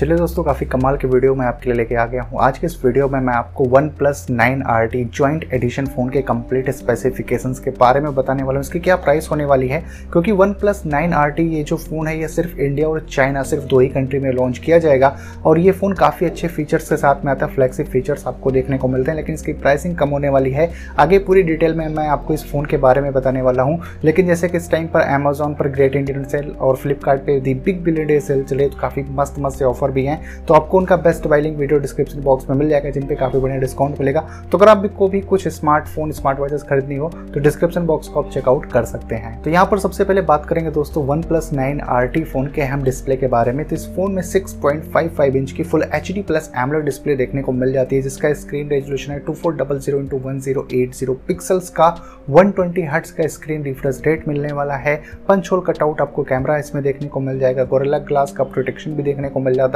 चलिए दोस्तों, काफ़ी कमाल की वीडियो मैं आपके लिए लेके आ गया हूँ। आज के इस वीडियो में मैं आपको OnePlus nine R T joint edition phone के कंप्लीट स्पेसिफिकेशन के बारे में बताने वाला हूँ। इसकी क्या प्राइस होने वाली है? क्योंकि one plus nine R T ये जो फ़ोन है, ये सिर्फ़ इंडिया और चाइना सिर्फ़ दो ही कंट्री में लॉन्च किया जाएगा। और ये फ़ोन काफ़ी अच्छे फीचर्स के साथ में आता है फ्लैक्सिप फीचर्स आपको देखने को मिलते हैं, लेकिन इसकी प्राइसिंग कम होने वाली है। आगे पूरी डिटेल में मैं आपको इस फ़ोन के बारे में बताने वाला हूँ। लेकिन जैसे कि इस टाइम पर अमेजोन पर ग्रेट इंडियन सेल और Flipkart the big billion day sale चले तो काफ़ी मस्त मस्त से ऑफ़र भी हैं तो आपको उनका best buying video description box में मिल जाएगा जिन पे काफ़ी बढ़िया डिस्काउंट मिलेगा। तो अगर आप को भी कुछ स्मार्टफ़ोन स्मार्ट वॉचेस खरीदनी हो तो डिस्क्रिप्शन बॉक्स को आप चेकआउट कर सकते हैं। तो यहाँ पर सबसे पहले बात करेंगे दोस्तों OnePlus nine R T phone के अहम डिस्प्ले के बारे में। तो इस फ़ोन में six point five five inch की full H D plus AMOLED display देखने को मिल जाती है, जिसका स्क्रीन रेजोल्यूशन है two four double zero into one zero eight zero pixels का। वन ट्वेंटी हर्ट्स का स्क्रीन रिफ्रेश रेट मिलने वाला है। पंच होल कटआउट आपको कैमरा इसमें देखने को मिल जाएगा। गोरेला ग्लास का प्रोटेक्शन भी देखने को मिल जाता है।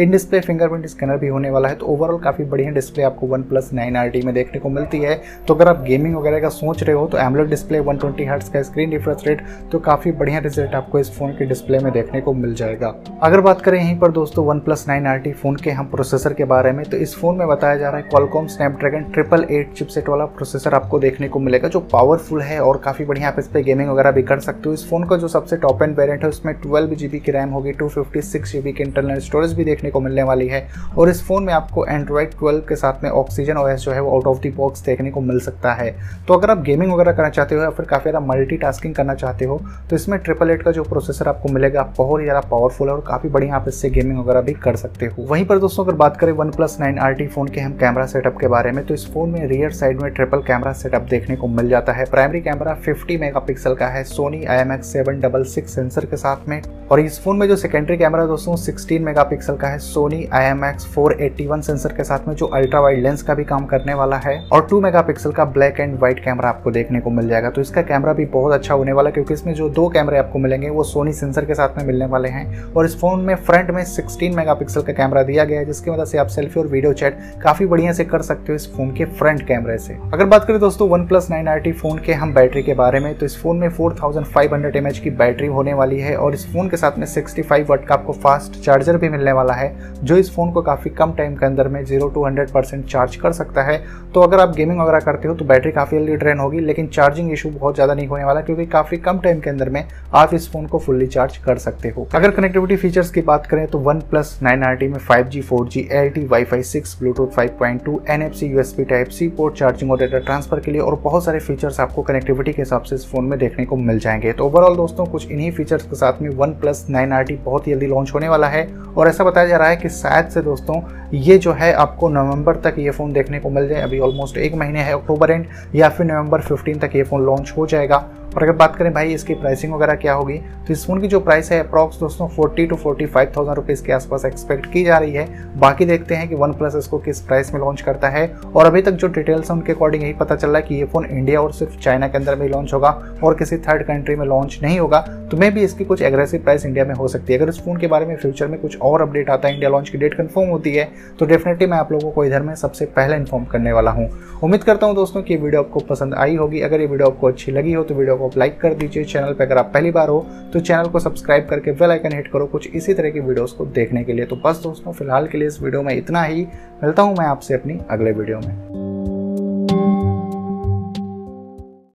इन डिस्प्ले फिंगरप्रिंट स्कैनर भी होने वाला है तो ओवरऑल काफ़ी बढ़िया डिस्प्ले आपको वन प्लस नाइन आर में देखने को मिलती है। तो अगर आप गेमिंग वगैरह का सोच रहे हो तो एमलेट डिस्प्ले वन ट्वेंटी का स्क्रीन रिफ्रेश रेट तो काफ़ी बढ़िया रिज़ल्ट आपको इस फ़ोन के डिस्प्ले में देखने को मिल जाएगा। अगर बात करें यहीं पर दोस्तों one plus nine R phone के हम प्रोसेसर के बारे में तो इस फ़ोन में बताया जा रहा है Qualcomm Snapdragon triple eight chipset वाला प्रोसेसर आपको देखने को मिलेगा, जो पावरफुल है और काफ़ी बढ़िया आप इस पर गेमिंग वगैरह भी कर सकते हो। इस फ़ोन का जो सबसे टॉप एंड वेरियंट है, उसमें ट्वेल्व जीबी की रैम होगी टू फिफ्टी सिक्स जीबी की इंटरनल स्टोरेज भी देखने को मिलने वाली है और इस फ़ोन में आपको एंड्रॉइड 12 के साथ में ऑक्सीजन ओएस जो है वो आउट ऑफ़ द बॉक्स देखने को मिल सकता है। तो अगर आप गेमिंग वगैरह करना चाहते हो या फिर काफ़ी ज़्यादा मल्टी करना चाहते हो तो इसमें ट्रिपल एट का जो प्रोसेसर आपको मिलेगा बहुत ज़्यादा पावरफुल है और काफ़ी बढ़िया आप इससे गेमिंग वगैरह भी कर सकते हो। वहीं पर दोस्तों, अगर बात करें वन प्लस नाइन फ़ोन के हम कैमरा सेटअप के बारे में तो इस फ़ोन में रियर साइड में ट्रिपल कैमरा सेटअप देखने को मिल जाता है। प्राइमरी कैमरा 50 मेगापिक्सल का है Sony I M seven double six sensor के साथ में। और इस फ़ोन में जो सेकेंडरी कैमरा दोस्तों 16 मेगापिक्सल का है Sony I M X four eighty one sensor के साथ में, जो अल्ट्रा वाइड लेंस का भी काम करने वाला है, और टू मेगापिक्सल का ब्लैक एंड व्हाइट कैमरा आपको देखने को मिल जाएगा। तो इसका कैमरा भी बहुत अच्छा होने वाला है, क्योंकि इसमें जो दो कैमरे आपको मिलेंगे, वो सोनी सेंसर के साथ में मिलने वाले हैं, और इस फ़ोन में फ्रंट में सिक्सटीन मेगा का कैमरा दिया गया है, जिसकी वजह से आप सेल्फी और वीडियो चैट काफ़ी बढ़िया से कर सकते हो इस फ़ोन के फ्रंट कैमरे से। अगर बात करें दोस्तों one plus nine R phone के हम बैटरी के बारे में तो इस फ़ोन में four thousand five hundred M H की बैटरी होने वाली है, और इस फ़ोन के साथ में सिक्सटी फाइव वट का आपको फास्ट चार्जर भी मिलने वाला है, जो इस फ़ोन को काफ़ी कम टाइम के अंदर में zero to hundred percent charge कर सकता है। तो अगर आप गेमिंग वगैरह करते हो तो बैटरी काफ़ी जल्दी ड्रेन होगी, लेकिन चार्जिंग इशू बहुत ज़्यादा नहीं होने वाला, क्योंकि काफ़ी कम टाइम के अंदर में आप इस फ़ोन को फुल्ली चार्ज कर सकते हो। अगर कनेक्टिविटी फीचर्स की बात करें तो वन प्लस नाइन आर में five G four G L T wifi six bluetooth five point two N F C USB type C port charging और डेटा ट्रांसफ़र के लिए, और बहुत सारे फीचर्स आपको कनेक्टिविटी के हिसाब से इस फ़ोन में देखने को मिल जाएँगे। तो ओवरऑल दोस्तों, कुछ इन्हीं फीचर्स के साथ में one plus nine R T बहुत जल्दी लॉन्च होने वाला है और ऐसा बताया जा रहा है कि शायद से दोस्तों, ये जो है आपको नवंबर तक ये फ़ोन देखने को मिल जाए। अभी ऑलमोस्ट एक महीने है अक्टूबर एंड या फिर नवंबर 15 तक ये फ़ोन लॉन्च हो जाएगा। और अगर बात करें भाई इसकी प्राइसिंग वगैरह क्या होगी तो इस फ़ोन की जो प्राइस है अप्रॉक्स दोस्तों forty two forty five thousand rupees के आसपास एक्सपेक्ट की जा रही है। बाकी देखते हैं कि वन प्लस इसको किस प्राइस में लॉन्च करता है और अभी तक जो डिटेल्स हैं उनके अकॉर्डिंग यही पता चल रहा है कि ये फ़ोन इंडिया और सिर्फ़ चाइना के अंदर में लॉन्च होगा और किसी थर्ड कंट्री में लॉन्च नहीं होगा। तो मे भी इसकी कुछ एग्रेसिव प्राइस इंडिया में हो सकती है। अगर इस फ़ोन के बारे में फ्यूचर में कुछ और अपडेट आता है इंडिया लॉन्च की डेट कन्फर्म होती है तो डेफिनेटली मैं आप लोगों को इधर में सबसे पहले इन्फॉर्म करने वाला हूँ। उम्मीद करता हूँ दोस्तों कि वीडियो आपको पसंद आई होगी। अगर ये वीडियो आपको अच्छी लगी हो तो वीडियो को लाइक कर दीजिए चैनल पर अगर आप पहली बार हो तो चैनल को सब्सक्राइब करके बेल आइकन हिट करो कुछ इसी तरह की वीडियोस को देखने के लिए। तो बस दोस्तों, फ़िलहाल के लिए इस वीडियो में इतना ही। मिलता हूँ मैं आपसे अपनी अगले वीडियो में।